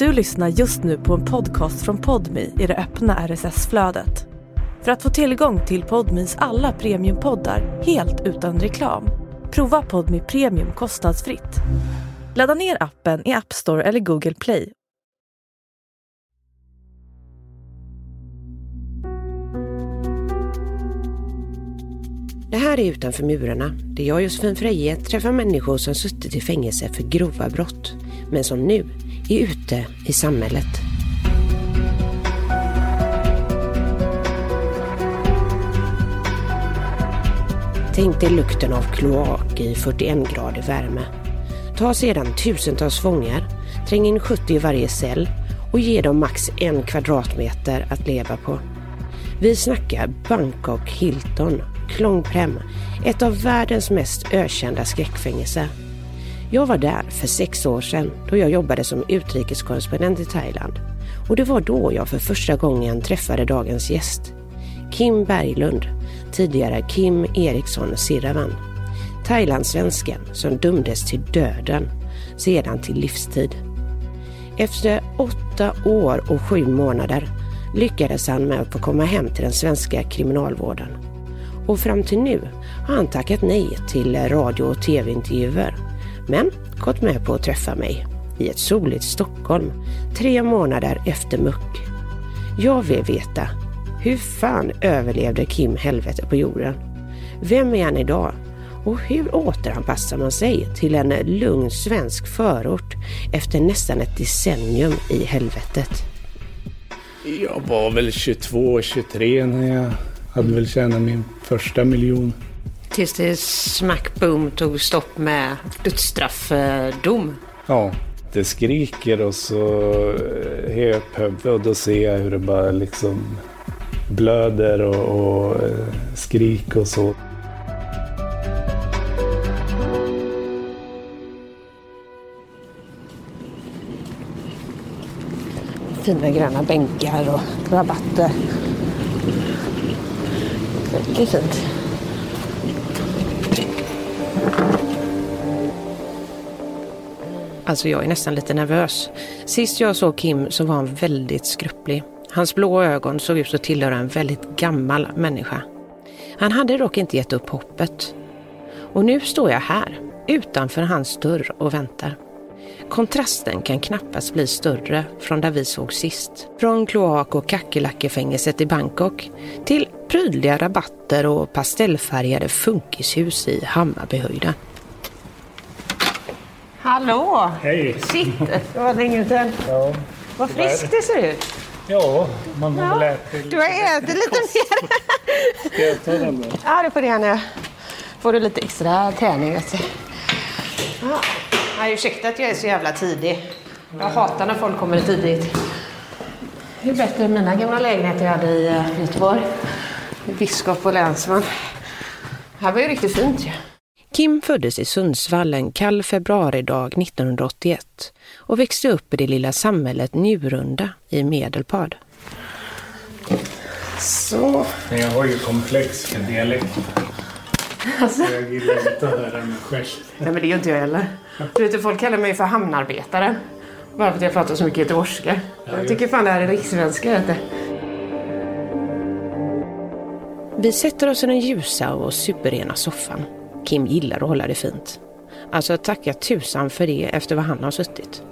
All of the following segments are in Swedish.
Du lyssnar just nu på en podcast från Podmi i det öppna RSS-flödet. För att få tillgång till Podmis alla premiumpoddar helt utan reklam, prova Podmi Premium kostnadsfritt. Ladda ner appen i App Store eller Google Play. Det här är Utanför murarna, där jag Josefin Freje träffar människor som suttit i fängelse för grova brott, men som nu är ute i samhället. Tänk dig lukten av kloak i 41 grader värme. Ta sedan tusentals fångar, träng in 70 i varje cell och ge dem max en kvadratmeter att leva på. Vi snackar Bangkok Hilton, Klong Prem, ett av världens mest ökända skräckfängelser. Jag var där för sex år sedan då jag jobbade som utrikeskorrespondent i Thailand. Och det var då jag för första gången träffade dagens gäst. Kim Berglund, tidigare Kim Eriksson Siravan. Thailandssvensken som dömdes till döden, sedan till livstid. Efter åtta år och sju månader lyckades han med att få komma hem till den svenska kriminalvården. Och fram till nu har han tackat nej till radio och tv-intervjuer men gått med på att träffa mig i ett soligt Stockholm tre månader efter muck. Jag vill veta, hur fan överlevde Kim helvetet på jorden? Vem är han idag? Och hur återanpassar man sig till en lugn svensk förort efter nästan ett decennium i helvetet? Jag var väl 22, 23 när jag hade väl tjänat min första miljon. Tills det smack boom tog stopp med dödsstraffdom. Ja, det skriker och så är jag upp huvudet och då ser jag hur det bara liksom blöder och, och eh, skrik och så. Fina gröna bänkar och rabatter. Mycket fint. Alltså jag är nästan lite nervös. Sist jag såg Kim så var han väldigt skrupplig. Hans blå ögon såg ut att tillhöra en väldigt gammal människa. Han hade dock inte gett upp hoppet. Och nu står jag här, utanför hans dörr och väntar. Kontrasten kan knappast bli större från där vi såg sist. Från kloak och kackerlackefängelset i Bangkok till prydliga rabatter och pastellfärgade funkishus i Hammarbyhöjden. Hallå! Hej! Sitt! Det var länge sedan. Ja, Vad friskt det ser ut. ja man har väl ätit Du har ätit lite mer. Ska jag ta den då? Ja, det får du gärna. Får du lite extra träning, vet du. Ja. Ja, ursäkta att jag är så jävla tidig. Jag hatar när folk kommer tidigt. Det är bättre än mina gamla lägenheter jag hade i eh, Göteborg. Biskop och länsman. Det här var ju riktigt fint ju. Kim föddes i Sundsvall en kall februaridag 1981 och växte upp i det lilla samhället Njurunda i Medelpad. Så. Men jag har ju komplex för dialekt. Alltså. Jag gillar inte att höra mig själv. Nej men det är ju inte jag heller. Du vet, folk kallar mig för hamnarbetare. Bara för att jag pratar så mycket göteborgska. Jag tycker fan det här är rikssvenska. Vi sätter oss i den ljusa och superrena soffan. Kim gillar att hålla det fint. Alltså tacka tusan för det efter vad han har suttit.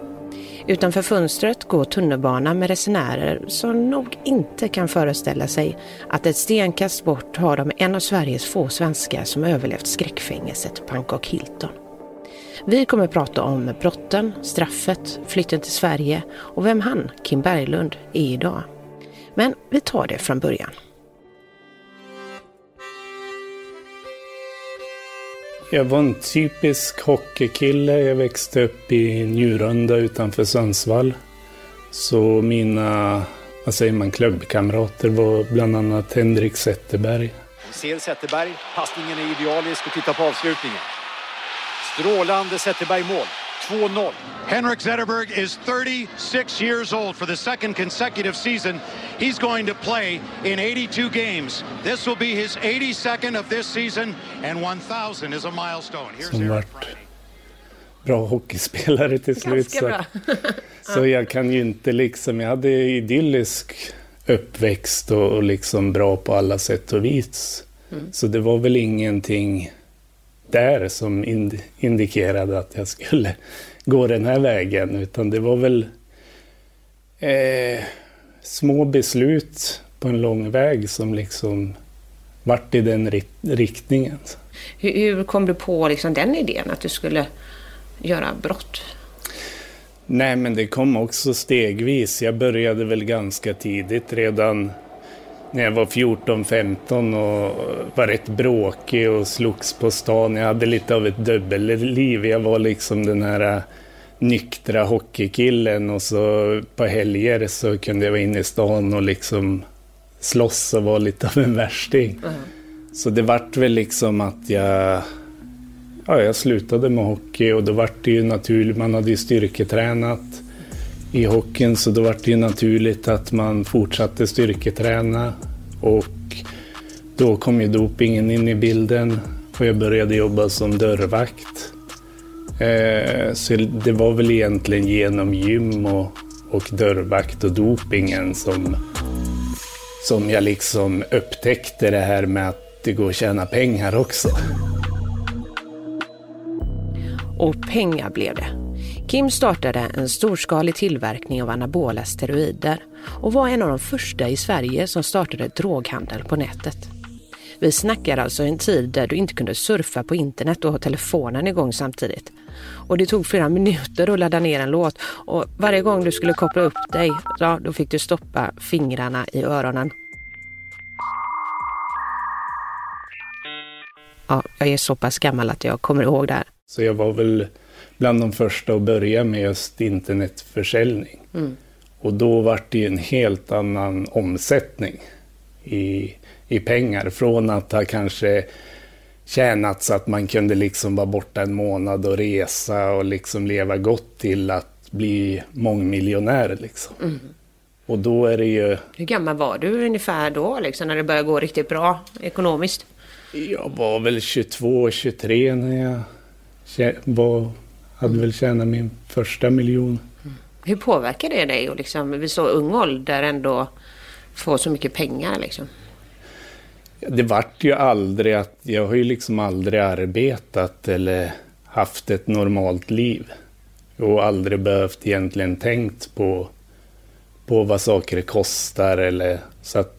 Utanför fönstret går tunnelbanan med resenärer som nog inte kan föreställa sig att ett stenkast bort har de en av Sveriges få svenskar som överlevt skräckfängelset Pankok Hilton. Vi kommer prata om brotten, straffet, flytten till Sverige och vem han, Kim Berglund, är idag. Men vi tar det från början. Jag var en typisk hockeykille. Jag växte upp i Njurunda utanför Sundsvall. Så mina, vad säger man, klubbkamrater var bland annat Henrik Zetterberg. Vi ser Zetterberg. Passningen är idealisk och titta på avslutningen. Strålande Zetterberg-mål. 2-0. Henrik Zetterberg is 36 years old for the second consecutive season. He's going to play in 82 games. This will be his 82nd of this season, and 1,000 is a milestone. Here's Som vart bra hockeyspelare till slut. Så, så jag kan ju inte liksom, jag hade idyllisk uppväxt och, och liksom bra på alla sätt och vis. Mm. Så det var väl ingenting där som ind indikerade att jag skulle gå den här vägen, utan det var väl eh, små beslut på en lång väg som liksom vart i den riktningen. Hur, hur, kom du på liksom den idén att du skulle göra brott? Nej, men det kom också stegvis. Jag började väl ganska tidigt, redan när jag var 14-15 och var rätt bråkig och slogs på stan. Jag hade lite av ett dubbelliv. Jag var liksom den här nyktra hockeykillen och så på helger så kunde jag vara inne i stan och liksom slåss och vara lite av en värsting. Mm. Så det vart väl liksom att jag, ja, jag slutade med hockey och då vart det ju naturligt, man hade ju styrketränat i hockeyn så då vart det ju naturligt att man fortsatte styrketräna och då kom ju dopingen in i bilden och jag började jobba som dörrvakt. Eh, så det var väl egentligen genom gym och, och dörrvakt och dopingen som, som jag liksom upptäckte det här med att det går att tjäna pengar också. Och pengar blev det. Kim startade en storskalig tillverkning av anabola steroider och var en av de första i Sverige som startade droghandel på nätet. Vi snackar alltså en tid där du inte kunde surfa på internet och ha telefonen igång samtidigt. Och det tog flera minuter att ladda ner en låt och varje gång du skulle koppla upp dig, ja, då fick du stoppa fingrarna i öronen. Ja, jag är så pass gammal att jag kommer ihåg det här. Så jag var väl bland de första att börja med just internetförsäljning. Mm. Och då var det en helt annan omsättning i, i pengar. Från att ha kanske tjänat så att man kunde liksom vara borta en månad och resa och liksom leva gott till att bli mångmiljonär. Liksom. Mm. Och då är det ju... Hur gammal var du ungefär då, liksom, när det började gå riktigt bra ekonomiskt? Jag var väl 22, 23 när jag var, hade väl tjänat min första miljon. Hur påverkar det dig att liksom, vid så ung ålder ändå få så mycket pengar? Liksom? Det vart ju aldrig att, jag har ju liksom aldrig arbetat eller haft ett normalt liv. Och aldrig behövt egentligen tänkt på, på vad saker kostar eller så att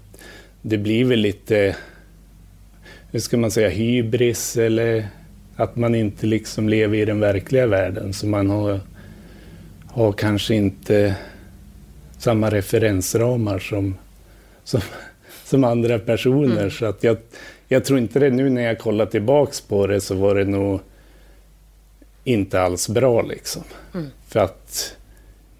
det blir väl lite, hur ska man säga, hybris eller att man inte liksom lever i den verkliga världen. Så man har, har kanske inte samma referensramar som, som som andra personer. Mm. Så att jag, jag tror inte det nu när jag kollar tillbaks på det så var det nog inte alls bra liksom. Mm. För att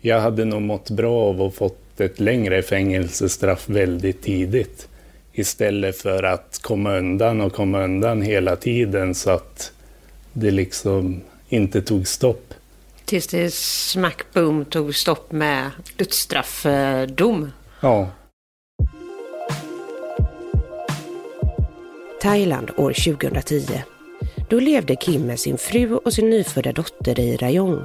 jag hade nog mått bra av att fått ett längre fängelsestraff väldigt tidigt. Istället för att komma undan och komma undan hela tiden så att det liksom inte tog stopp. Tills det smack boom tog stopp med dödsstraffdom. Ja. Thailand år 2010. Då levde Kim med sin fru och sin nyfödda dotter i Rayong.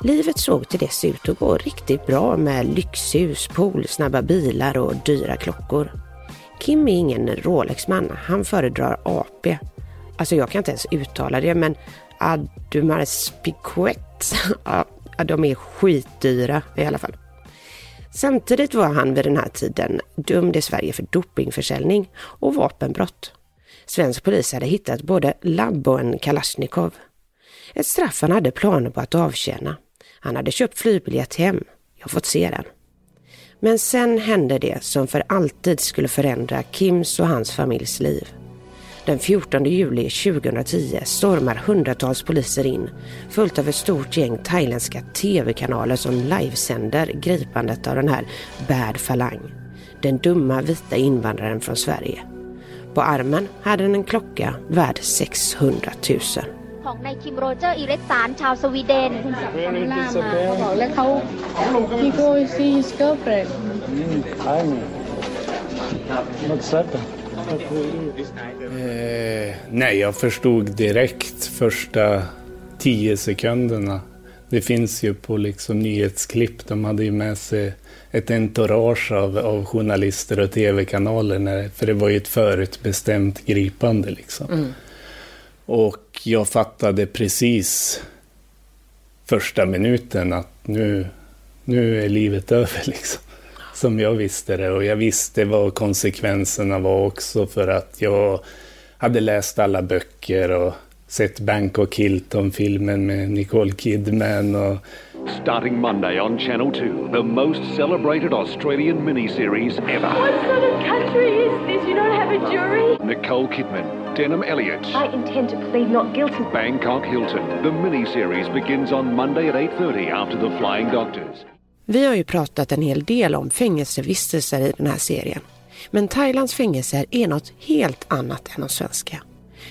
Livet såg till dess ut att gå riktigt bra med lyxhus, pool, snabba bilar och dyra klockor. Kim är ingen Rolex-man, han föredrar AP. Alltså jag kan inte ens uttala det men Adumars Piquet, ja, de är skitdyra i alla fall. Samtidigt var han vid den här tiden dömd i Sverige för dopingförsäljning och vapenbrott. Svensk polis hade hittat både labb och en kalasjnikov. Ett straff han hade planer på att avtjäna. Han hade köpt flygbiljett hem. Jag har fått se den. Men sen hände det som för alltid skulle förändra Kims och hans familjs liv. Den 14 juli 2010 stormar hundratals poliser in följt av ett stort gäng thailändska tv-kanaler som livesänder gripandet av den här Bad Falang. Den dumma vita invandraren från Sverige. På armen hade han en klocka värd 600 000. ของนายคิมโรเจอร์อิเล็กซานชาวสวีเดนคุณจับคาเมล่ามาเขาบอกแล้วเขา he go see his girlfriend I'm not certain Eh, nej, jag förstod direkt första tio sekunderna. Det finns ju på liksom nyhetsklipp. De hade ju med sig ett entourage av, av journalister och tv-kanaler. För det var ju ett förutbestämt gripande liksom. Mm. Och jag fattade precis första minuten att nu, nu är livet över liksom. Som jag visste det. Och jag visste vad konsekvenserna var också för att jag hade läst alla böcker och sett Bangkok Hilton-filmen med Nicole Kidman och Starting Monday on Channel 2, the most celebrated Australian miniseries ever. What sort of country is this? You don't have a jury? Nicole Kidman, Denham Elliott. I intend to plead not guilty. Bangkok Hilton. The miniseries begins on Monday at 8.30 after The Flying Doctors. Vi har ju pratat en hel del om fängelsevistelser i den här serien. Men Thailands fängelser är något helt annat än de svenska.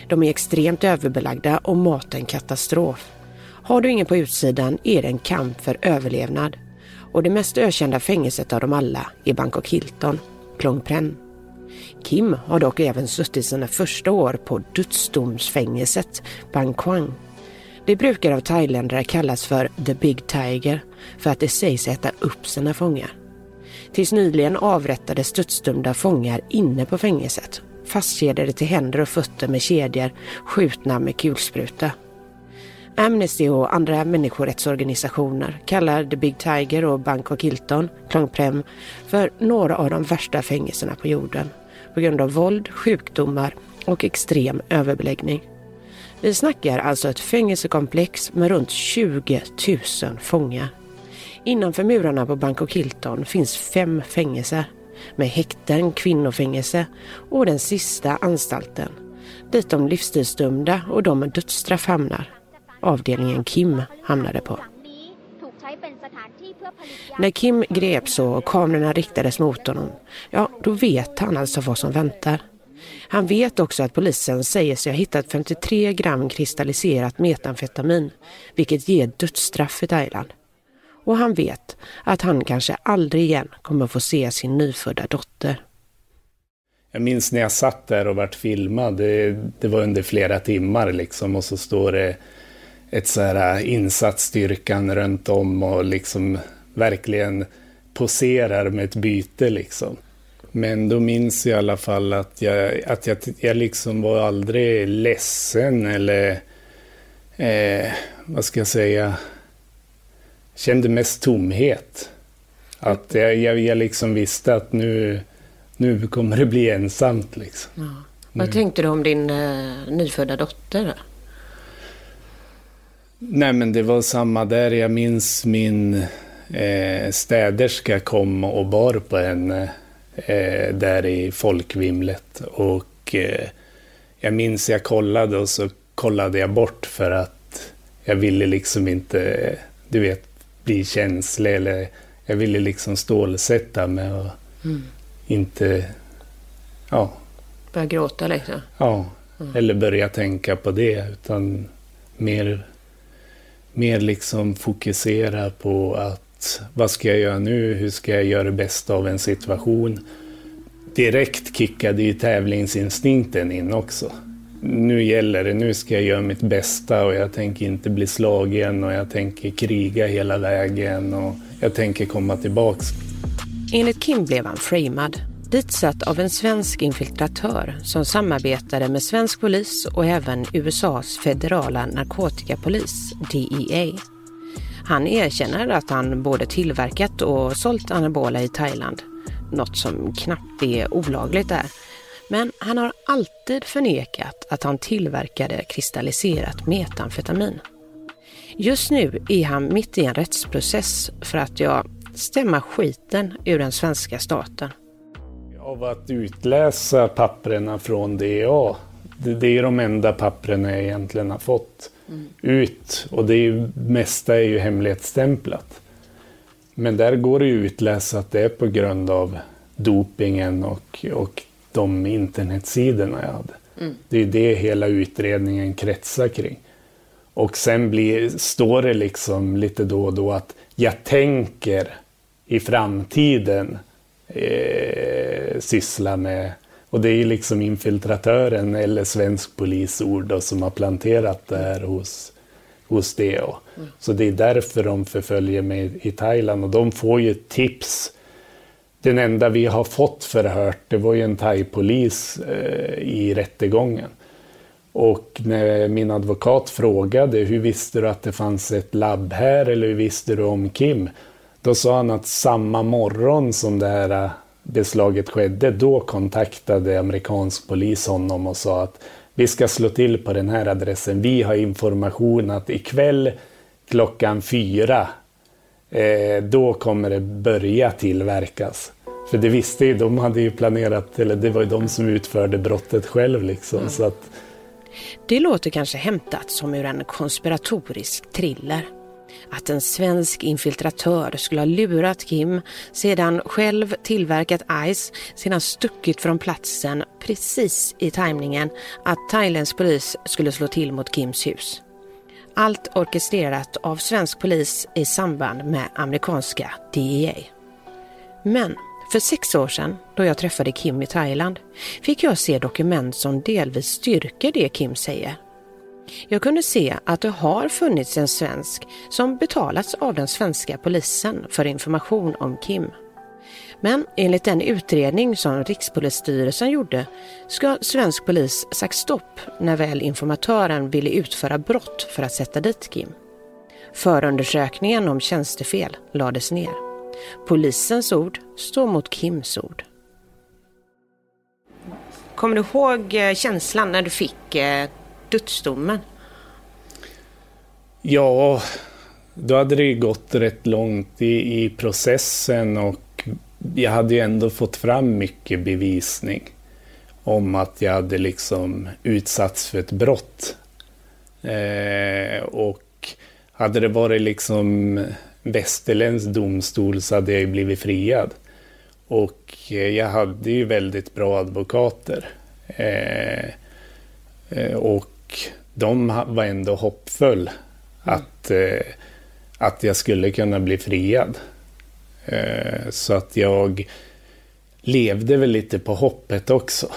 De är extremt överbelagda och maten katastrof. Har du ingen på utsidan är det en kamp för överlevnad. Och det mest ökända fängelset av dem alla är Bangkok Hilton, Klong Pren. Kim har dock även suttit sina första år på dödsdomsfängelset Bangkwang. Det brukar av thailändare kallas för The Big Tiger för att det sägs äta upp sina fångar. Tills nyligen avrättades dödsdömda fångar inne på fängelset, fastkedjade till händer och fötter med kedjor, skjutna med kulspruta. Amnesty och andra människorättsorganisationer kallar The Big Tiger och Bangkok Hilton, Klong Prem, för några av de värsta fängelserna på jorden på grund av våld, sjukdomar och extrem överbeläggning. Vi snackar alltså ett fängelsekomplex med runt 20 000 fångar. Innanför murarna på Bangkok Hilton finns fem fängelser med häkten, kvinnofängelse och den sista anstalten dit de livstidsdömda och de med dödsstraff hamnar. Avdelningen Kim hamnade på. När Kim greps och kamerorna riktades mot honom, ja då vet han alltså vad som väntar. Han vet också att polisen säger sig ha hittat 53 gram kristalliserat metamfetamin, vilket ger dödsstraff i Thailand. Och han vet att han kanske aldrig igen kommer få se sin nyfödda dotter. Jag minns när jag satt där och vart filmad, det, det var under flera timmar liksom och så står det ett så här äh, insatsstyrkan runt om och liksom verkligen poserar med ett byte liksom. Men då minns jag i alla fall att jag, att jag, jag liksom var aldrig ledsen eller eh, vad ska jag säga, kände mest tomhet. Att jag, jag, jag liksom visste att nu, nu kommer det bli ensamt liksom. Ja. Vad tänkte du om din eh, nyfödda dotter? Då? Nej men det var samma där. Jag minns min eh, städerska kom och bar på henne eh, där i folkvimlet. Och eh, jag minns jag kollade och så kollade jag bort för att jag ville liksom inte, du vet, bli känslig. Eller jag ville liksom stålsätta mig och mm. inte, ja. Börja gråta liksom? Ja, mm. eller börja tänka på det. Utan mer, mer liksom fokusera på att vad ska jag göra nu? Hur ska jag göra det bästa av en situation? Direkt kickade ju tävlingsinstinkten in också. Nu gäller det, nu ska jag göra mitt bästa och jag tänker inte bli slagen och jag tänker kriga hela vägen och jag tänker komma tillbaks. Enligt Kim blev han framad, ditsatt av en svensk infiltratör som samarbetade med svensk polis och även USAs federala narkotikapolis, DEA. Han erkänner att han både tillverkat och sålt anabola i Thailand, något som knappt är olagligt där. Men han har alltid förnekat att han tillverkade kristalliserat metamfetamin. Just nu är han mitt i en rättsprocess för att jag stämma skiten ur den svenska staten. Av att utläsa papperna från DA, det är de enda papperna jag egentligen har fått mm. ut. Och det är ju, mesta är ju hemlighetsstämplat. Men där går det ju utläsa att det är på grund av dopingen och, och de internetsidorna jag hade. Mm. Det är det hela utredningen kretsar kring. Och sen blir, står det liksom lite då och då att jag tänker i framtiden eh, syssla med och det är liksom infiltratören eller svensk polisord då, som har planterat det här hos, hos DEA. Mm. Så det är därför de förföljer mig i Thailand och de får ju tips. Den enda vi har fått förhört, det var ju en thaipolis eh, i rättegången. Och när min advokat frågade hur visste du att det fanns ett labb här eller hur visste du om Kim? Då sa han att samma morgon som det här beslaget skedde, då kontaktade amerikansk polis honom och sa att vi ska slå till på den här adressen. Vi har information att ikväll klockan fyra, eh, då kommer det börja tillverkas. För det visste ju, de hade ju planerat, eller det var ju de som utförde brottet själv liksom. Mm. Så att... Det låter kanske hämtat som ur en konspiratorisk thriller att en svensk infiltratör skulle ha lurat Kim, sedan själv tillverkat Ice, sedan stuckit från platsen precis i tajmningen att thailändsk polis skulle slå till mot Kims hus. Allt orkestrerat av svensk polis i samband med amerikanska DEA. Men för sex år sedan, då jag träffade Kim i Thailand, fick jag se dokument som delvis styrker det Kim säger. Jag kunde se att det har funnits en svensk som betalats av den svenska polisen för information om Kim. Men enligt den utredning som Rikspolisstyrelsen gjorde ska svensk polis sagt stopp när väl informatören ville utföra brott för att sätta dit Kim. Förundersökningen om tjänstefel lades ner. Polisens ord står mot Kims ord. Kommer du ihåg eh, känslan när du fick eh, dödsdomen? Ja, då hade det gått rätt långt i, i processen och jag hade ju ändå fått fram mycket bevisning om att jag hade liksom utsatts för ett brott. Eh, och hade det varit liksom västerländsk domstol så hade jag ju blivit friad. Och eh, jag hade ju väldigt bra advokater. Eh, eh och och de var ändå hoppfull att, eh, att jag skulle kunna bli friad. Eh, så att jag levde väl lite på hoppet också.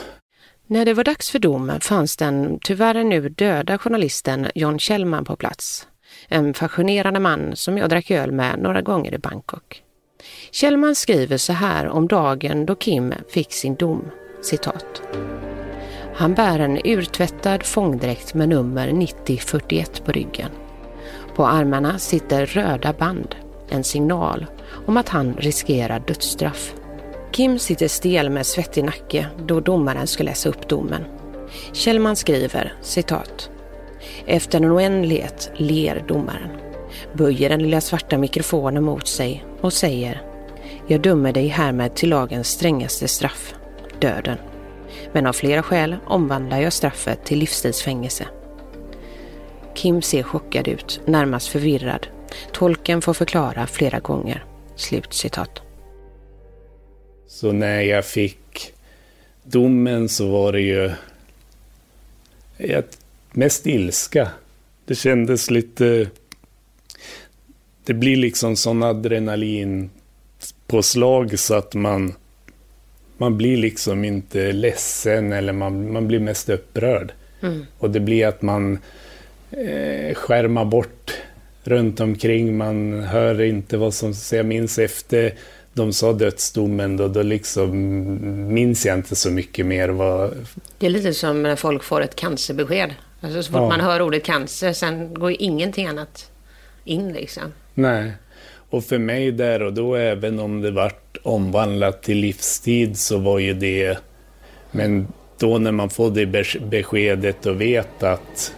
När det var dags för domen fanns den tyvärr nu döda journalisten John Kjellman på plats. En fascinerande man som jag drack öl med några gånger i Bangkok. Kjellman skriver så här om dagen då Kim fick sin dom, citat. Han bär en urtvättad fångdräkt med nummer 9041 på ryggen. På armarna sitter röda band, en signal om att han riskerar dödsstraff. Kim sitter stel med svettig nacke då domaren ska läsa upp domen. Kjellman skriver, citat. Efter en oändlighet ler domaren, böjer den lilla svarta mikrofonen mot sig och säger Jag dömer dig härmed till lagens strängaste straff, döden. Men av flera skäl omvandlar jag straffet till livstidsfängelse. Kim ser chockad ut, närmast förvirrad. Tolken får förklara flera gånger. Slut citat. Så när jag fick domen så var det ju mest ilska. Det kändes lite... Det blir liksom sån adrenalin på slag så att man... Man blir liksom inte ledsen eller man, man blir mest upprörd. Mm. Och det blir att man eh, skärma bort runt omkring. Man hör inte vad som sägs. Jag minns efter de sa dödsdomen, då, då liksom minns jag inte så mycket mer. Vad... Det är lite som när folk får ett cancerbesked. Alltså så fort ja. man hör ordet cancer, sen går ju ingenting annat in liksom. Nej. Och för mig där och då, även om det vart omvandlat till livstid, så var ju det... Men då när man får det beskedet och vet att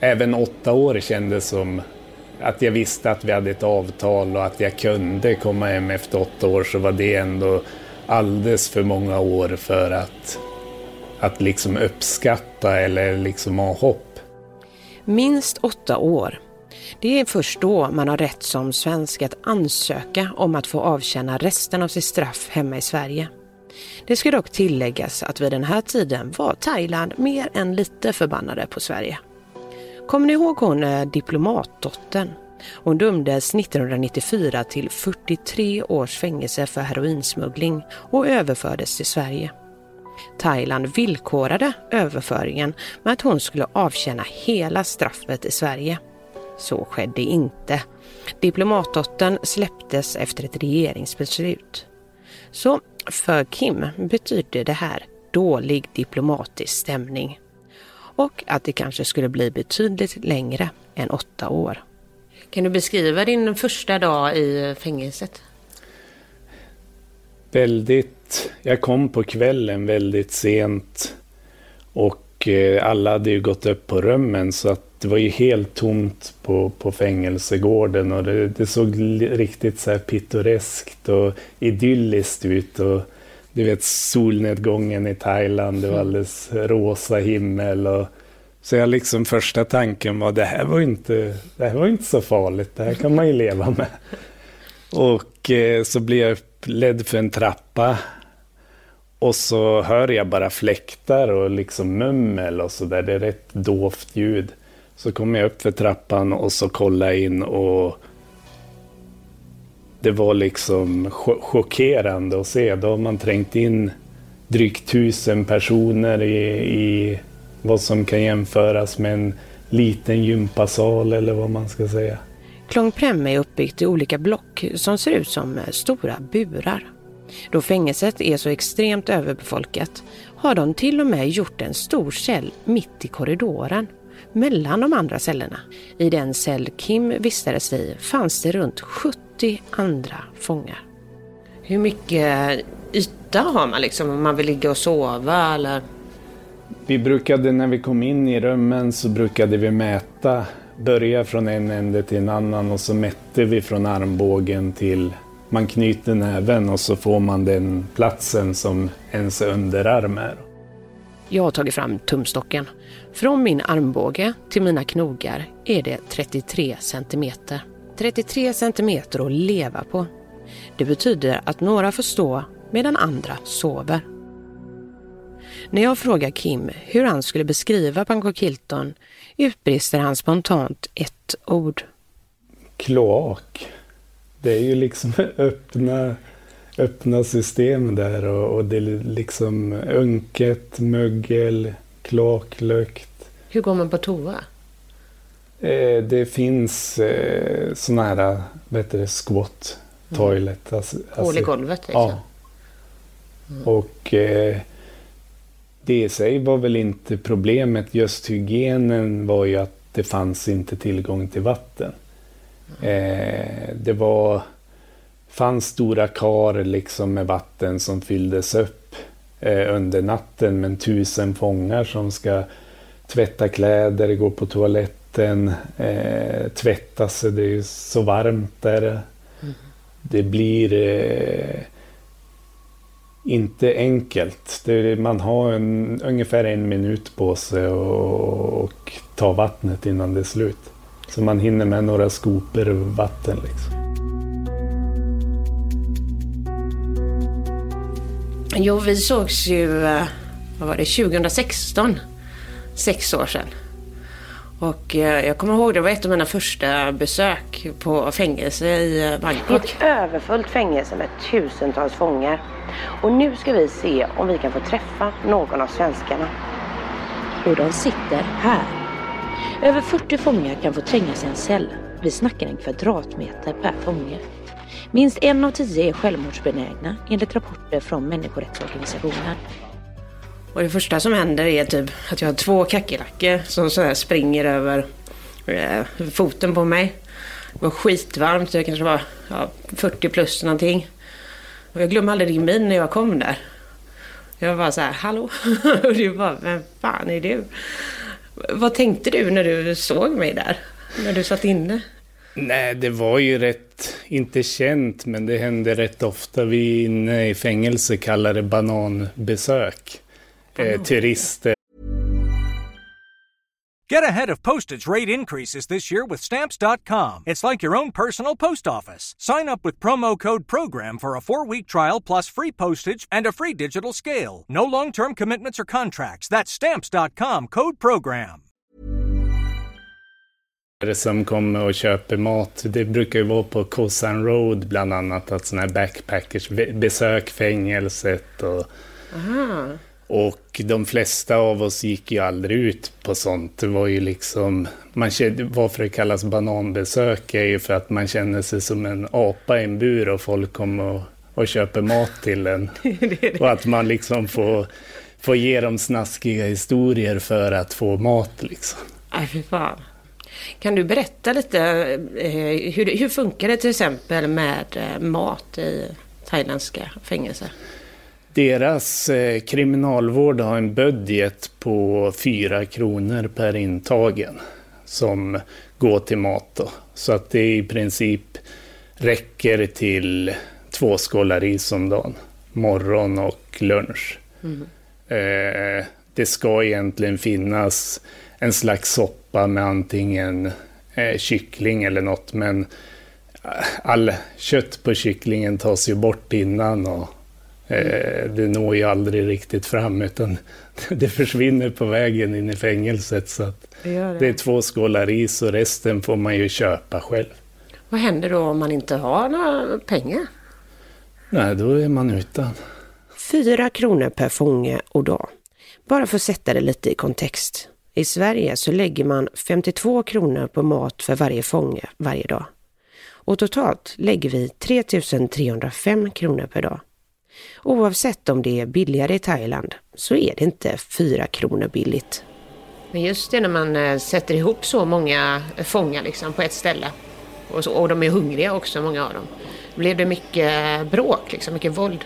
även åtta år kändes som att jag visste att vi hade ett avtal och att jag kunde komma hem efter åtta år så var det ändå alldeles för många år för att, att liksom uppskatta eller liksom ha hopp. Minst åtta år. Det är först då man har rätt som svensk att ansöka om att få avtjäna resten av sitt straff hemma i Sverige. Det ska dock tilläggas att vid den här tiden var Thailand mer än lite förbannade på Sverige. Kommer ni ihåg hon eh, diplomatdottern? Hon dömdes 1994 till 43 års fängelse för heroinsmuggling och överfördes till Sverige. Thailand villkorade överföringen med att hon skulle avtjäna hela straffet i Sverige. Så skedde inte. Diplomatdottern släpptes efter ett regeringsbeslut. Så för Kim betydde det här dålig diplomatisk stämning och att det kanske skulle bli betydligt längre än åtta år. Kan du beskriva din första dag i fängelset? Väldigt... Jag kom på kvällen väldigt sent och eh, alla hade ju gått upp på rummen så att det var ju helt tomt på, på fängelsegården och det, det såg riktigt så här pittoreskt och idylliskt ut. Och, du vet solnedgången i Thailand, det var mm. alldeles rosa himmel. Och, så jag liksom första tanken var det här var inte, det här var inte så farligt, det här kan man ju leva med. Och eh, så blev jag ledd för en trappa. Och så hör jag bara fläktar och liksom mummel och så där. Det är rätt dovt ljud. Så kom jag upp för trappan och så kollar in och det var liksom chockerande att se. Då har man trängt in drygt tusen personer i, i vad som kan jämföras med en liten gympasal eller vad man ska säga. Klong Prem är uppbyggt i olika block som ser ut som eh, stora burar. Då fängelset är så extremt överbefolkat har de till och med gjort en stor cell mitt i korridoren mellan de andra cellerna. I den cell Kim vistades i fanns det runt 70 andra fångar. Hur mycket yta har man liksom om man vill ligga och sova eller? Vi brukade när vi kom in i rummen så brukade vi mäta, börja från en ände till en annan och så mätte vi från armbågen till man knyter näven och så får man den platsen som ens underarm är. Jag har tagit fram tumstocken. Från min armbåge till mina knogar är det 33 centimeter. 33 centimeter att leva på. Det betyder att några får stå medan andra sover. När jag frågar Kim hur han skulle beskriva Bangkok Hilton utbrister han spontant ett ord. Kloak. Det är ju liksom öppna öppna system där och, och det är liksom unket, mögel, kloaklukt. Hur går man på toa? Eh, det finns eh, sådana här, vad heter det, squat mm. toilet. Alltså, Hål i alltså- golvet liksom? Ja. Mm. Och eh, det i sig var väl inte problemet. Just hygienen var ju att det fanns inte tillgång till vatten. Mm. Eh, det var fanns stora kar liksom med vatten som fylldes upp eh, under natten. Men tusen fångar som ska tvätta kläder, gå på toaletten, eh, tvätta sig. Det är så varmt där. Mm. Det blir eh, inte enkelt. Det, man har en, ungefär en minut på sig och, och ta vattnet innan det är slut. Så man hinner med några skopor vatten. Liksom. Jo, vi sågs ju, eh, vad var det, 2016. Sex år sedan. Och eh, jag kommer ihåg, det var ett av mina första besök på fängelse i eh, Bangkok. Ett överfullt fängelse med tusentals fångar. Och nu ska vi se om vi kan få träffa någon av svenskarna. Och de sitter här. Över 40 fångar kan få trängas i en cell. Vi snackar en kvadratmeter per fånge. Minst en av tio är självmordsbenägna enligt rapporter från människorättsorganisationer. Och det första som händer är typ att jag har två kackerlackor som så springer över eh, foten på mig. Det var skitvarmt, det kanske var ja, 40 plus någonting. Och jag glömmer aldrig din min när jag kom där. Jag var så här, hallå? Och du bara, vem fan är du? Vad tänkte du när du såg mig där? När du satt inne? Nej, det var ju rätt, inte känt, men det hände rätt ofta. Vi inne i fängelse kallar det bananbesök. Eh, turister. Get ahead of postage rate increases this year with stamps.com. It's like your own personal post office. Sign up with promo code PROGRAM for a four week trial plus free postage and a free digital scale. No long term commitments or contracts. That's stamps.com code PROGRAM. Som kommer och köper mat. Det brukar ju vara på Kosan Road bland annat, att sådana här backpackers besök fängelset och... Aha. Och de flesta av oss gick ju aldrig ut på sånt. Det var ju liksom, man kände, varför det kallas bananbesök är ju för att man känner sig som en apa i en bur och folk kommer och, och köper mat till en. Och att man liksom får, får ge dem snaskiga historier för att få mat liksom. Aj, fy fan. Kan du berätta lite, eh, hur, hur funkar det till exempel med eh, mat i thailändska fängelser? Deras eh, kriminalvård har en budget på 4 kronor per intagen som går till mat. Då. Så att det i princip räcker till två skålar ris om dagen, morgon och lunch. Mm. Eh, det ska egentligen finnas en slags soppa med antingen eh, kyckling eller något, men eh, all kött på kycklingen tas ju bort innan och Eh, det når ju aldrig riktigt fram utan det försvinner på vägen in i fängelset. Så det, det. det, är två skålar ris och resten får man ju köpa själv. Vad händer då om man inte har några pengar? Nej, då är man utan. Fyra kronor per fånge och dag. Bara för att sätta det lite i kontext. I Sverige så lägger man 52 kronor på mat för varje fånge varje dag. Och totalt lägger vi 3305 kronor per dag. Oavsett om det är billigare i Thailand så är det inte fyra kronor billigt. Men just det när man eh, sätter ihop så många fångar liksom på ett ställe och, så, och de är hungriga också, många av dem. Blev det mycket bråk, liksom, mycket våld?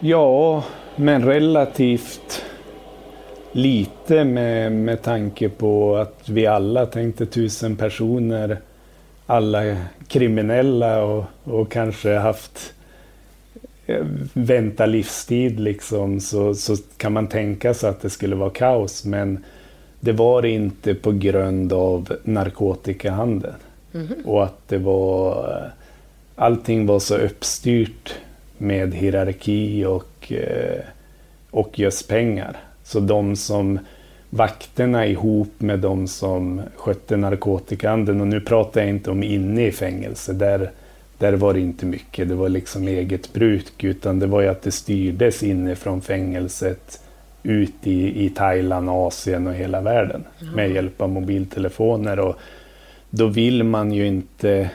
Ja, men relativt lite med, med tanke på att vi alla tänkte tusen personer, alla kriminella och, och kanske haft vänta livstid liksom så, så kan man tänka sig att det skulle vara kaos. Men det var inte på grund av narkotikahandeln. Mm -hmm. Och att det var... Allting var så uppstyrt med hierarki och, eh, och just pengar. Så de som vakterna ihop med de som skötte narkotikahandeln, och nu pratar jag inte om inne i fängelse, där där var det inte mycket, det var liksom eget bruk, utan det var ju att det styrdes inifrån fängelset ut i, i Thailand, Asien och hela världen med hjälp av mobiltelefoner. Och då vill man ju inte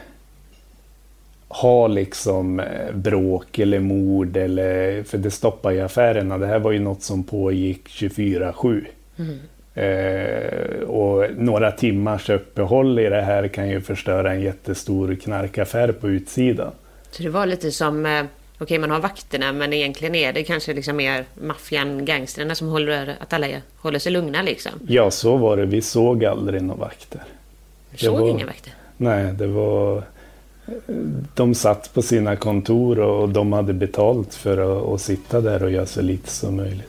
ha liksom eh, bråk eller mord, eller, för det stoppar ju affärerna. Det här var ju något som pågick 24-7. Mm. Eh, och några timmars uppehåll i det här kan ju förstöra en jättestor knarkaffär på utsidan. Så det var lite som, eh, okej okay, man har vakterna men egentligen är det kanske liksom mer maffian, gangstrarna som håller, att alla håller sig lugna liksom? Ja, så var det. Vi såg aldrig några vakter. Du såg var, inga vakter? Nej, det var... De satt på sina kontor och de hade betalt för att, sitta där och göra så lite som möjligt.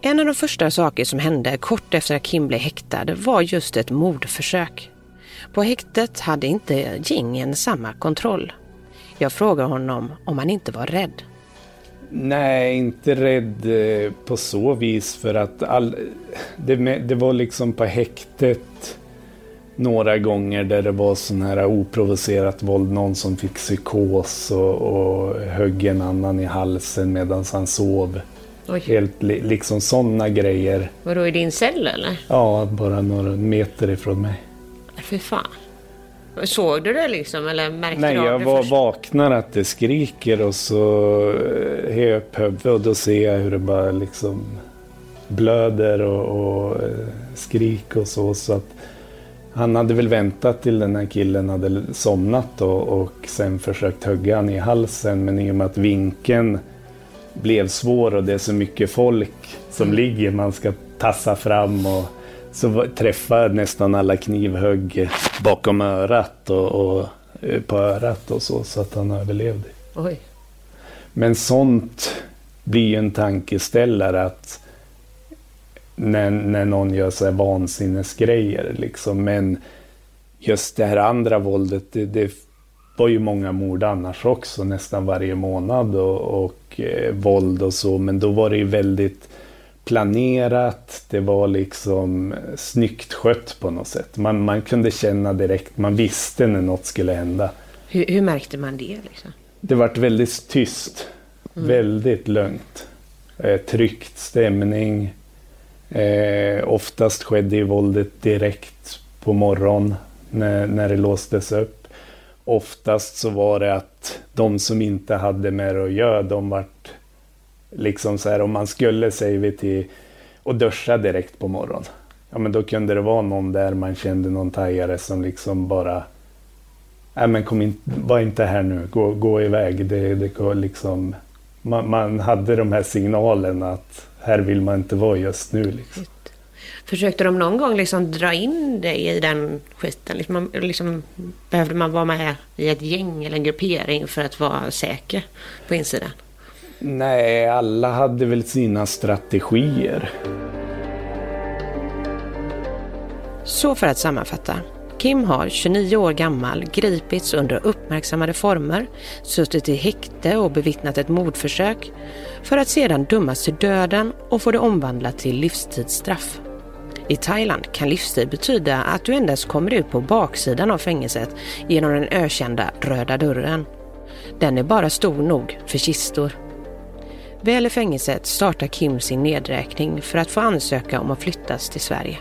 En av de första saker som hände kort efter att Kim blev häktad var just ett mordförsök. På häktet hade inte gängen samma kontroll. Jag frågar honom om han inte var rädd. Nej, inte rädd eh, på så vis för att all, det, det var liksom på häktet några gånger där det var sån här oprovocerat våld. Någon som fick psykos och, och högg en annan i halsen medan han sov. Oj. Helt li liksom sådana grejer. Vadå i din cell eller? Ja, bara några meter ifrån mig. Fy fan. Såg du det liksom eller märkte Nej, du av jag det var, vaknar att det skriker och så eh, höjer jag upp huvudet och då ser jag hur det bara liksom blöder och, och eh, skrik och så. så att han hade väl väntat till den här killen hade somnat och, och sen försökt hugga han i halsen men i och med att vinkeln blev svår och det är så mycket folk som mm. ligger. Man ska tassa fram och så träffar nästan alla knivhugg bakom örat och, och eh, på örat och så, så att han överlevde. Oj. Men sånt blir ju en tankeställare att när, när någon gör så här vansinnesgrejer liksom. Men just det här andra våldet, det, det var ju många mord annars också, nästan varje månad och, och eh, våld och så. Men då var det ju väldigt planerat, det var liksom snyggt skött på något sätt. Man, man kunde känna direkt, man visste när något skulle hända. Hur, hur märkte man det? Liksom? Det vart väldigt tyst, mm. väldigt lugnt. eh, tryckt stämning. Eh, oftast skedde ju våldet direkt på morgonen när, när det låstes upp. Oftast så var det att de som inte hade med det att göra, de vart liksom så här om man skulle, säger vi till, och duscha direkt på morgonen. Ja men då kunde det vara någon där man kände någon tajare som liksom bara Nej men kom in, var inte här nu, gå, gå iväg. Det, det liksom, man, man hade de här signalerna att här vill man inte vara just nu. Liksom. Försökte de någon gång liksom dra in dig i den skiten? Liksom, liksom, behövde man vara med i ett gäng eller en gruppering för att vara säker på insidan? Nej, alla hade väl sina strategier. Så för att sammanfatta. Kim har 29 år gammal gripits under uppmärksammade former, suttit i häkte och bevittnat ett mordförsök för att sedan dömas till döden och få det omvandlat till livstidsstraff. I Thailand kan livstid betyda att du endast kommer ut på baksidan av fängelset genom den ökända röda dörren. Den är bara stor nog för kistor. Väl i fängelset startar Kim sin nedräkning för att få ansöka om att flyttas till Sverige.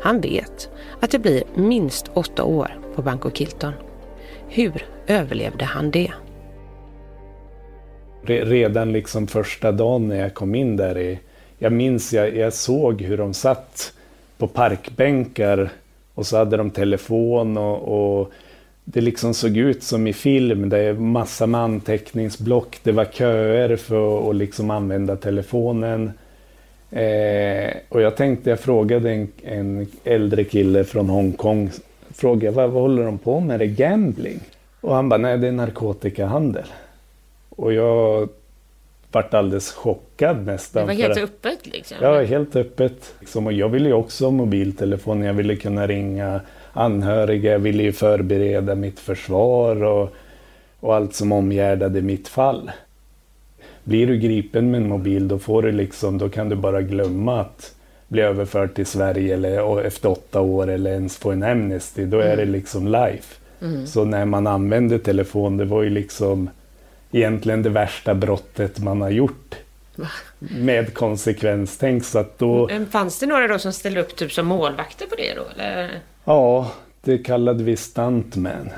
Han vet att det blir minst åtta år på Banco Kilton. Hur överlevde han det? Redan liksom första dagen när jag kom in där, i, jag minns jag, jag såg hur de satt på parkbänkar och så hade de telefon och, och det liksom såg ut som i film. Det är massa med anteckningsblock. Det var köer för att liksom använda telefonen. Eh, och jag tänkte, jag frågade en, en äldre kille från Hongkong, frågade vad, vad håller de på med? Är det gambling? Och han bara, nej det är narkotikahandel. Och jag vart alldeles chockad nästan. Det var helt att, öppet liksom? Ja, helt öppet. Liksom. Och jag ville ju också ha mobiltelefon, jag ville kunna ringa anhöriga, jag ville ju förbereda mitt försvar och, och allt som omgärdade mitt fall blir du gripen med en mobil då får du liksom, då kan du bara glömma att bli överförd till Sverige eller efter åtta år eller ens få en Amnesty. Då är det mm. liksom life. Mm. Så när man använde telefon, det var ju liksom egentligen det värsta brottet man har gjort. Med konsekvenstänk. Så att då... Fanns det några då som ställde upp typ som målvakter på det då? Eller? Ja, det kallade vi stuntman.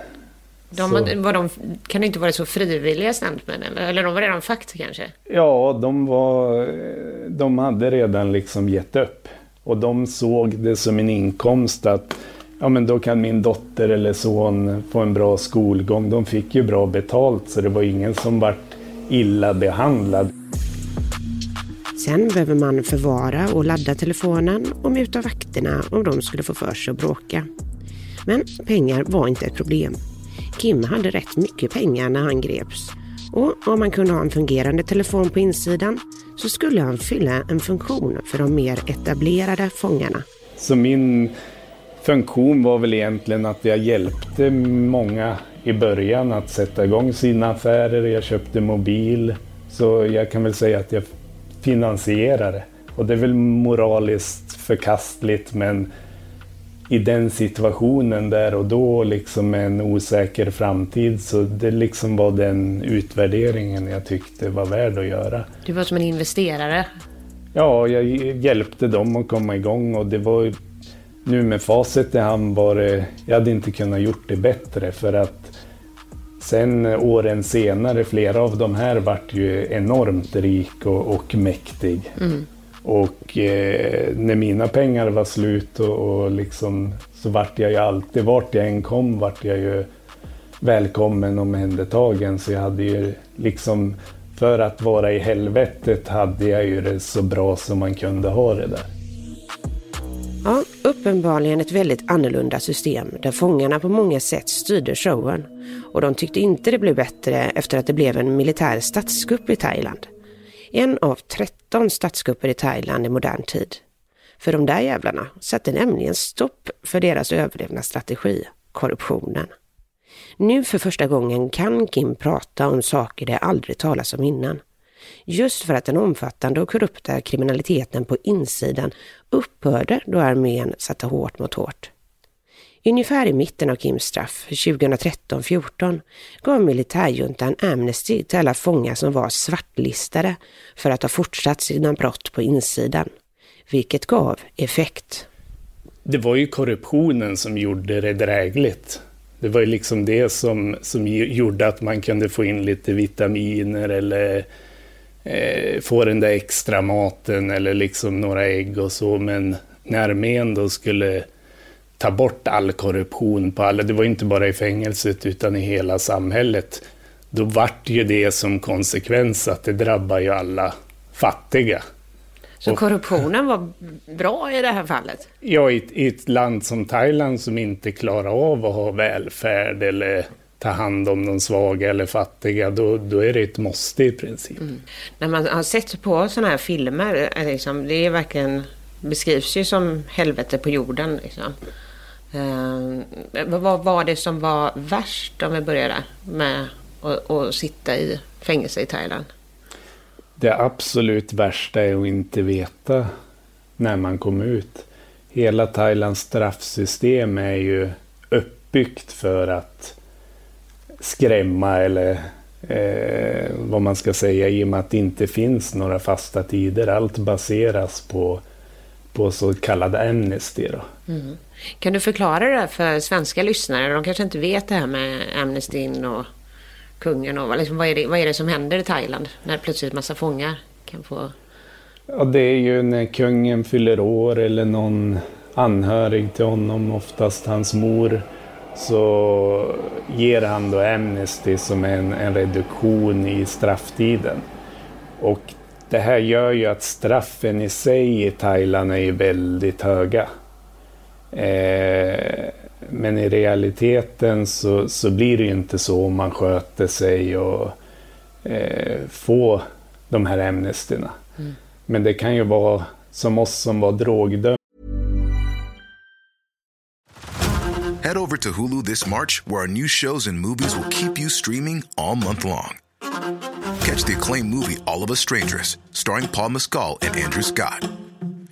De, var de, kan det inte vara så frivilliga stuntmän? Eller, eller de var redan fakt kanske? Ja, de, var, de hade redan liksom gett upp. Och de såg det som en inkomst att ja, men då kan min dotter eller son få en bra skolgång. De fick ju bra betalt så det var ingen som vart illa behandlad. Sen behöver man förvara och ladda telefonen och muta vakterna om de skulle få för sig att bråka. Men pengar var inte ett problem. Kim hade rätt mycket pengar när han greps. Och om man kunde ha en fungerande telefon på insidan så skulle han fylla en funktion för de mer etablerade fångarna. Så min funktion var väl egentligen att jag hjälpte många i början att sätta igång sina affärer. Jag köpte mobil. Så jag kan väl säga att jag finansierade. Och det är väl moraliskt förkastligt men i den situationen där och då, liksom med en osäker framtid, så det liksom var den utvärderingen jag tyckte var värd att göra. Du var som en investerare? Ja, jag hjälpte dem att komma igång och det var nu med facit i hand var det, jag hade inte kunnat gjort det bättre för att sen åren senare, flera av de här vart ju enormt rik och, och mäktig. Mm. Och eh, när mina pengar var slut och, och liksom, så vart jag ju alltid, vart jag än kom, vart jag ju välkommen och omhändertagen. Så jag hade ju liksom, för att vara i helvetet hade jag ju det så bra som man kunde ha det där. Ja, uppenbarligen ett väldigt annorlunda system där fångarna på många sätt styrde showen. Och de tyckte inte det blev bättre efter att det blev en militär statskupp i Thailand. En av 13 statskupper i Thailand i modern tid. För de där jävlarna satte nämligen stopp för deras överlevnadsstrategi, korruptionen. Nu för första gången kan Kim prata om saker det aldrig talas om innan. Just för att den omfattande och korrupta kriminaliteten på insidan upphörde då armén satte hårt mot hårt. Ungefär i mitten av Kims straff, 2013-14, gav militärjuntan Amnesty till alla fångar som var svartlistade för att ha fortsatt sina brott på insidan, vilket gav effekt. Det var ju korruptionen som gjorde det drägligt. Det var ju liksom det som, som gjorde att man kunde få in lite vitaminer eller eh, få den där extra maten eller liksom några ägg och så. Men när armén då skulle ta bort all korruption på alla, det var inte bara i fängelset utan i hela samhället, då vart ju det som konsekvens att det drabbar ju alla fattiga. Så korruptionen var bra i det här fallet? Ja, i, i ett land som Thailand som inte klarar av att ha välfärd eller ta hand om de svaga eller fattiga, då, då är det ett måste i princip. Mm. När man har sett på sådana här filmer, liksom, det är verkligen, beskrivs ju som helvete på jorden. Liksom. Uh, vad var det som var värst om vi börjar där med att sitta i fängelse i Thailand? Det absolut värsta är att inte veta när man kommer ut. Hela Thailands straffsystem är ju uppbyggt för att skrämma eller eh, vad man ska säga i och med att det inte finns några fasta tider. Allt baseras på, på så kallad amnesty. Då. Mm. Kan du förklara det för svenska lyssnare? De kanske inte vet det här med amnestin och kungen och liksom, vad, är det, vad är det som händer i Thailand när plötsligt massa fångar kan få... Ja, det är ju när kungen fyller år eller någon anhörig till honom, oftast hans mor, så ger han då Amnesty som en, en reduktion i strafftiden. Och det här gör ju att straffen i sig i Thailand är ju väldigt höga. Eh, men i realiteten så, så blir det ju inte så om man sköter sig och eh, får de här amnestyna. Mm. Men det kan ju vara som oss som var drogdömda. Head over to Hulu this March where our new shows and movies will keep you streaming all month long. Catch the acclaimed movie All of us strangers starring Paul Mescal and Andrew Scott.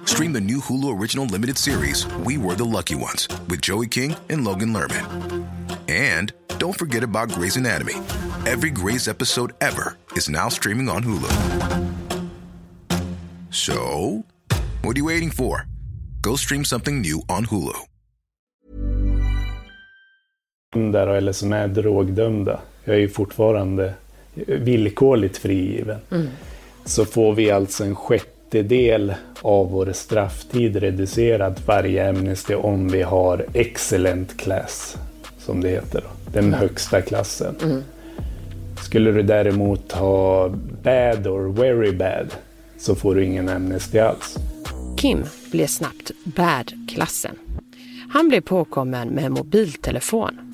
Stream the new Hulu Original Limited series, We Were the Lucky Ones, with Joey King and Logan Lerman. And don't forget about Grey's Anatomy. Every Grey's episode ever is now streaming on Hulu. So, what are you waiting for? Go stream something new on Hulu. Eller som är drogdömda. Jag är ju fortfarande villkorligt frigiven. Mm. Så får vi alltså en sjätte sjättedel av vår strafftid reducerad varje Amnesty om vi har excellent class, som det heter. Då. Den mm. högsta klassen. Mm. Skulle du däremot ha bad or very bad så får du ingen Amnesty alls. Kim blev snabbt bad-klassen. Han blev påkommen med mobiltelefon.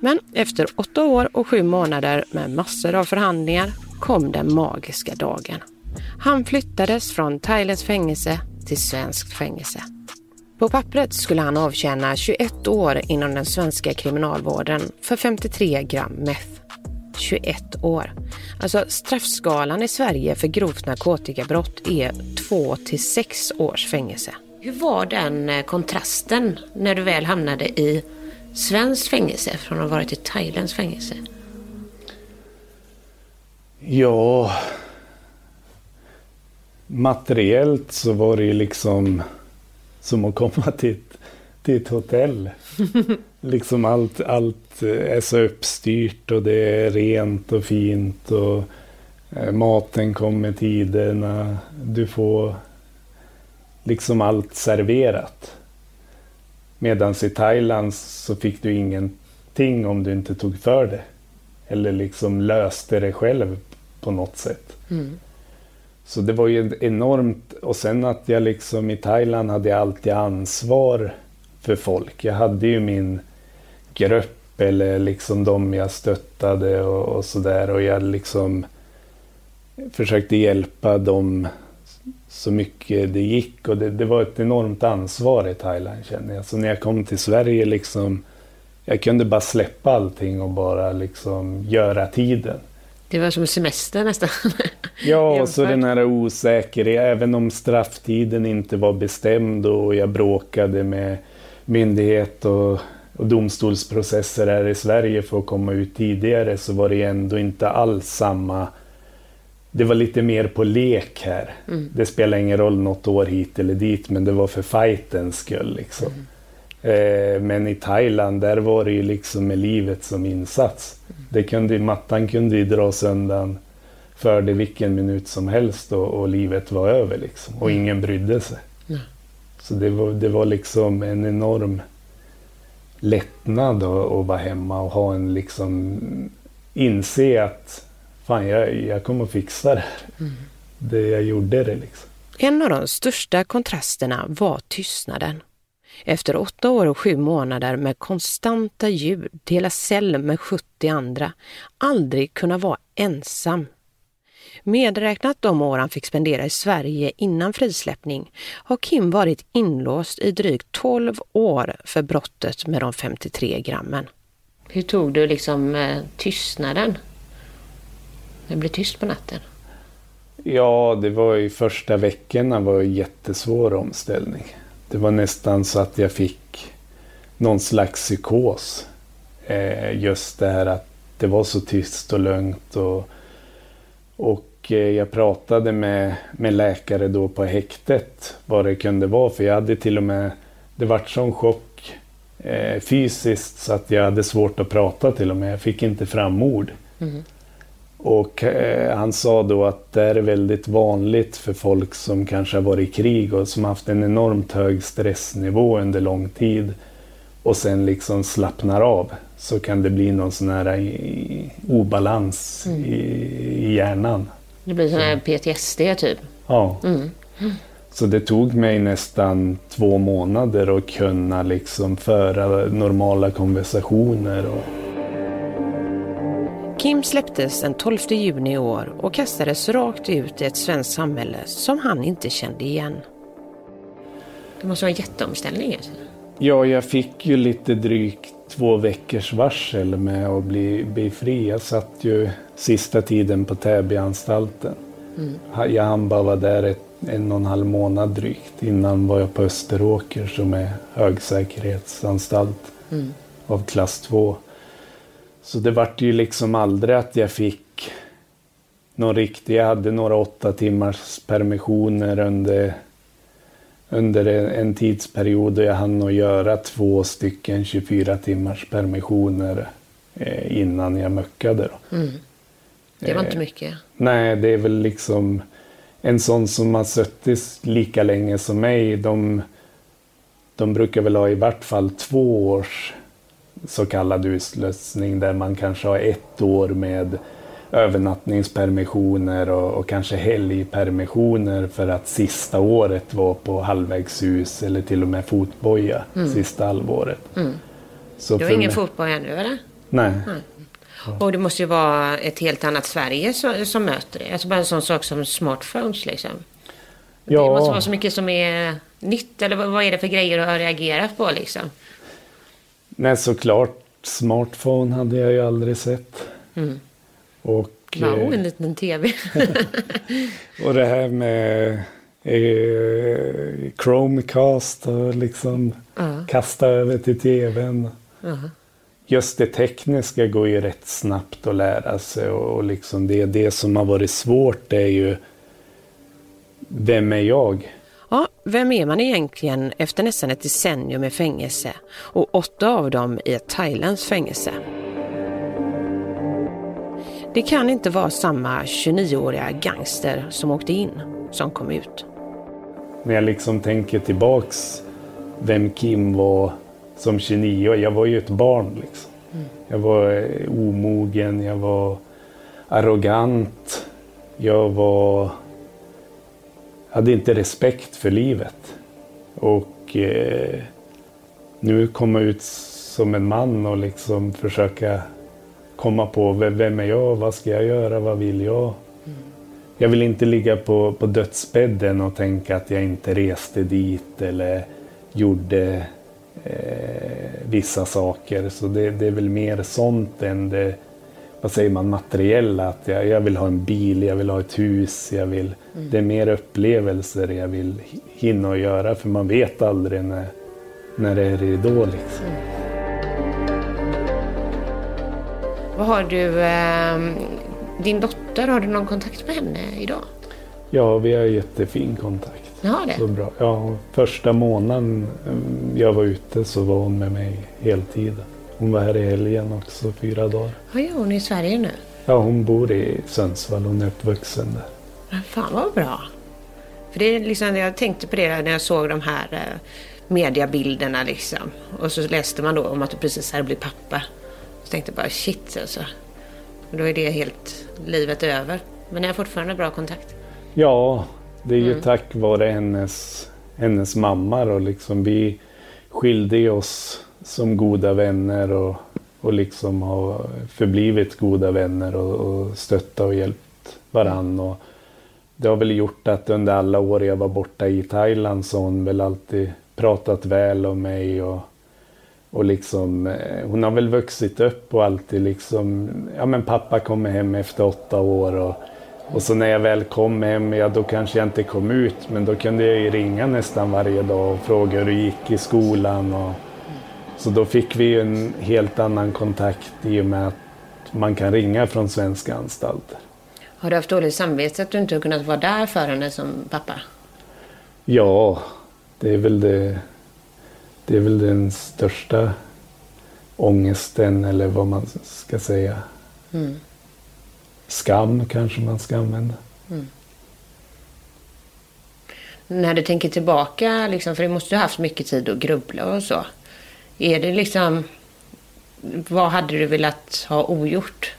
Men efter åtta år och sju månader med massor av förhandlingar kom den magiska dagen. Han flyttades från Thailands fängelse till svenskt fängelse. På pappret skulle han avtjäna 21 år inom den svenska kriminalvården för 53 gram meth. 21 år. Alltså straffskalan i Sverige för grovt narkotikabrott är 2 till 6 års fängelse. Hur var den eh, kontrasten när du väl hamnade i svenskt fängelse från att ha varit i Thailands fängelse? Ja, materiellt så var det ju liksom som att komma till ett, till ett hotell. liksom allt, allt är så uppstyrt och det är rent och fint och eh, maten kommer tiderna. Du får liksom allt serverat. Medan i Thailand så fick du ingenting om du inte tog för det. Eller liksom löste det själv på något sätt. Mm. Så det var ju enormt. Och sen att jag liksom i Thailand hade jag alltid ansvar för folk. Jag hade ju min grupp eller liksom de jag stöttade och, och sådär. Och jag liksom försökte hjälpa dem så mycket det gick. Och det, det, var ett enormt ansvar i Thailand känner jag. Så när jag kom till Sverige liksom. Jag kunde bara släppa allting och bara liksom göra tiden. Det var som semester nästan. ja, och så den här osäkerheten. Även om strafftiden inte var bestämd och jag bråkade med myndighet och och domstolsprocesser här i Sverige för att komma ut tidigare så var det ändå inte alls samma det var lite mer på lek här. Mm. Det spelar ingen roll något år hit eller dit, men det var för fightens skull. Liksom. Mm. Eh, men i Thailand, där var det ju liksom med livet som insats. Mm. Det kunde, mattan kunde ju dras undan för det vilken minut som helst och, och livet var över. Liksom. Och mm. ingen brydde sig. Så det var, det var liksom en enorm lättnad att, att vara hemma och ha en liksom inse att fan, jag, jag kommer att fixa det mm. Det jag gjorde det liksom. En av de största kontrasterna var tystnaden. Efter åtta år och sju månader med konstanta ljud, dela cell med 70 andra, aldrig kunna vara ensam. Medräknat de år han fick spendera i Sverige innan frisläppning har Kim varit inlåst i drygt 12 år för brottet med de 53 grammen. Hur tog du liksom eh, tystnaden? Det blir tyst på natten. Ja, det var i första veckorna var en jättesvår omställning. Det var nästan så att jag fick någon slags psykos. Eh, just det här att det var så tyst och lugnt. Och, och eh, jag pratade med, med läkare då på häktet vad det kunde vara. För jag hade till och med, det vart sån chock eh, fysiskt så att jag hade svårt att prata till och med. Jag fick inte fram ord. Mm. Och eh, han sa då att det är väldigt vanligt för folk som kanske har varit i krig och som haft en enormt hög stressnivå under lång tid och sen liksom slappnar av så kan det bli någon sån här i, obalans mm. i, i, hjärnan. Det blir sån här PTSD typ? Ja. Mm. Så det tog mig nästan två månader att kunna liksom föra normala konversationer. Och, Kim släpptes den 12 juni i år och kastades rakt ut i ett svenskt samhälle som han inte kände igen. Det måste vara en jätteomställning. Alltså. Ja, jag fick ju lite drygt två veckors varsel med att bli, bli fri. Jag satt ju sista tiden på Täbyanstalten. Mm. Jag hann bara vara där ett, en och en halv månad drygt. Innan var jag på Österåker som är högsäkerhetsanstalt mm. av klass 2. Så det vart ju liksom aldrig att jag fick någon riktig, jag hade några åtta timmars permissioner under, under en, tidsperiod och jag hann att göra två stycken 24 timmars permissioner eh, innan jag möckade. Mm. Det var eh, inte mycket. Nej, det är väl liksom en sån som har suttit lika länge som mig. De, de brukar väl ha i vart fall två års så kallad utslussning där man kanske har ett år med övernattningspermissioner och, och kanske helgpermissioner för att sista året var på halvvägshus eller till och med fotboja mm. sista halvåret. Mm. Så du har ingen fotboja nu eller? Nej. Nej. Och det måste ju vara ett helt annat Sverige som, som möter det. Alltså bara en sån sak som smartphones liksom. Ja. Det måste vara så mycket som är nytt eller vad är det för grejer du har reagerat på liksom? Nej, såklart. Smartphone hade jag ju aldrig sett. Mm. Och, wow, en eh, liten tv. och det här med eh, Chromecast och liksom uh. kasta över till tvn. Uh. Just det tekniska går ju rätt snabbt att lära sig och, och liksom det, det som har varit svårt det är ju vem är jag? Vem är man egentligen efter nästan ett decennium i fängelse och åtta av dem i ett thailändskt fängelse? Det kan inte vara samma 29-åriga gangster som åkte in som kom ut. När jag liksom tänker tillbaks vem Kim var som 29 år. Jag var ju ett barn liksom. Mm. Jag var eh, omogen, jag var arrogant. Jag var hade inte respekt för livet. Och eh, nu komma ut som en man och liksom försöka komma på vem är jag, vad ska jag göra, vad vill jag? Mm. Jag vill inte ligga på, på dödsbädden och tänka att jag inte reste dit eller gjorde eh, vissa saker. Så det, det, är väl mer sånt än det vad säger man, materiella. Att jag, jag vill ha en bil, jag vill ha ett hus, jag vill, mm. det är mer upplevelser jag vill hinna och göra för man vet aldrig när, när det är ridå. Liksom. Mm. Vad har du, eh, din dotter, har du någon kontakt med henne idag? Ja, vi har jättefin kontakt. Ja, det. Så bra. Ja, första månaden eh, jag var ute så var hon med mig heltid. Hon var här i helgen också, fyra dagar. Vad gör hon i Sverige nu? Ja, hon bor i Sundsvall. Hon är uppvuxen där. Men fan vad bra. För det är liksom, jag tänkte på det när jag såg de här eh, mediabilderna liksom. Och så läste man då om att du precis hade blivit pappa. Så tänkte jag bara shit alltså. Och då är det helt livet över. Men ni har fortfarande bra kontakt? Ja, det är ju Mm. tack vare hennes, hennes mamma då liksom. Vi skilde oss som goda vänner och, och liksom har förblivit goda vänner och, och stöttat och hjälpt varann. Och det har väl gjort att under alla år jag var borta i Thailand så har hon väl alltid pratat väl om mig och, och liksom, eh, hon har väl vuxit upp och alltid liksom, ja men pappa kommer hem efter åtta år och, och så när jag väl kom hem, ja då kanske jag inte kom ut, men då kunde jag ju ringa nästan varje dag och fråga hur det gick i skolan. Och, så då fick vi ju en helt annan kontakt i och med att man kan ringa från svenska anstalter. Har du haft dåligt samvete att du inte har kunnat vara där för henne som pappa? Ja, det är väl det. Det är väl den största ångesten eller vad man ska säga. Mm. Skam kanske man ska använda. Mm. När du tänker tillbaka, liksom, för du måste ha haft mycket tid att grubbla och så. Är det liksom... Vad hade du velat ha ogjort?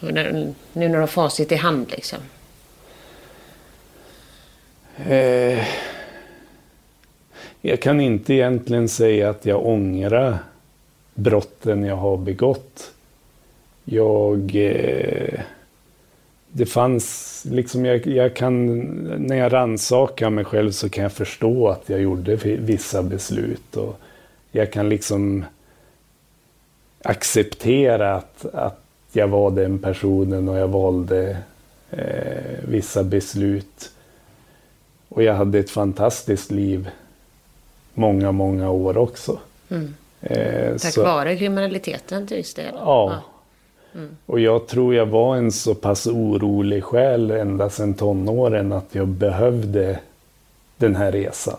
Nu när du har facit i hand liksom. Eh, jag kan inte egentligen säga att jag ångrar brotten jag har begått. Jag... Eh, det fanns liksom, jag, jag kan, när jag rannsakar mig själv så kan jag förstå att jag gjorde vissa beslut. Och jag kan liksom acceptera att, att jag var den personen och jag valde eh, vissa beslut. Och jag hade ett fantastiskt liv många, många år också. Mm. Eh, Tack så- vare kriminaliteten till viss del. Ja. Mm. Och jag tror jag var en så pass orolig själ ända sedan tonåren att jag behövde den här resan.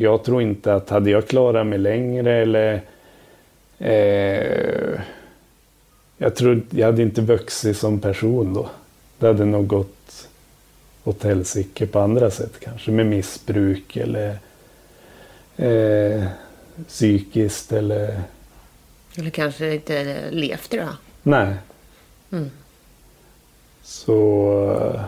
Jag tror inte att hade jag klarat mig längre eller eh, jag tror jag hade inte vuxit som person då. Det hade nog gått åt helsike på andra sätt kanske med missbruk eller eh, psykiskt eller Eller kanske inte levt idag. nej. Mm. Så... eh,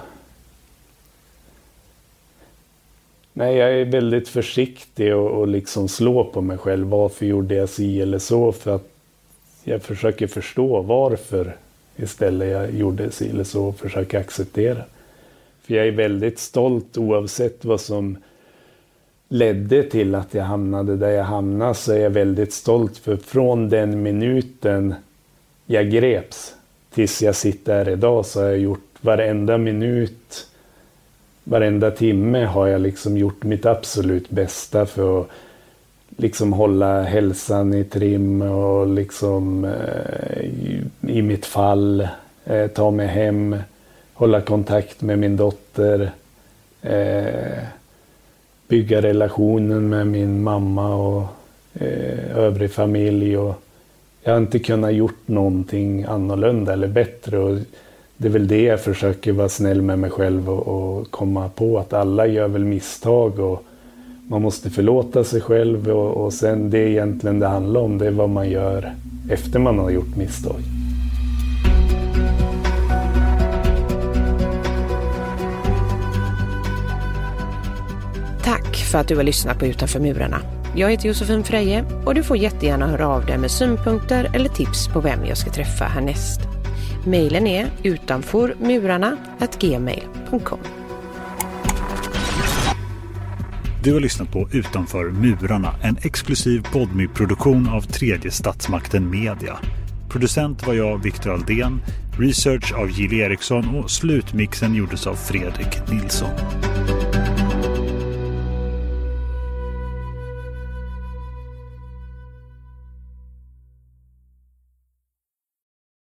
Nej, jag är väldigt försiktig och, och liksom slå på mig själv. Varför gjorde jag si eller så? För att jag försöker förstå varför istället jag gjorde si eller så och försöker acceptera. För jag är väldigt stolt oavsett vad som ledde till att jag hamnade där jag hamnade så är jag väldigt stolt för från den minuten jag greps tills jag sitter här idag så har jag gjort varenda minut, varenda timme har jag liksom gjort mitt absolut bästa för att liksom hålla hälsan i trim och liksom eh, i, i mitt fall eh, ta mig hem, hålla kontakt med min dotter, eh, bygga relationen med min mamma och eh, övrig familj. Och jag har inte kunnat gjort någonting annorlunda eller bättre. Och det är väl det jag försöker vara snäll med mig själv och, och komma på att alla gör väl misstag och man måste förlåta sig själv och, och sen det egentligen det handlar om det är vad man gör efter man har gjort misstag. Tack för att du har lyssnat på Utanför murarna. Jag heter Josefin Freje och du får jättegärna höra av dig med synpunkter eller tips på vem jag ska träffa härnäst. Mailen är utanformurarna.gmail.com Du har lyssnat på Utanför murarna, en exklusiv Podmy-produktion av tredje statsmakten Media. Producent var jag, Viktor Aldén, research av Jill Eriksson och slutmixen gjordes av Fredrik Nilsson.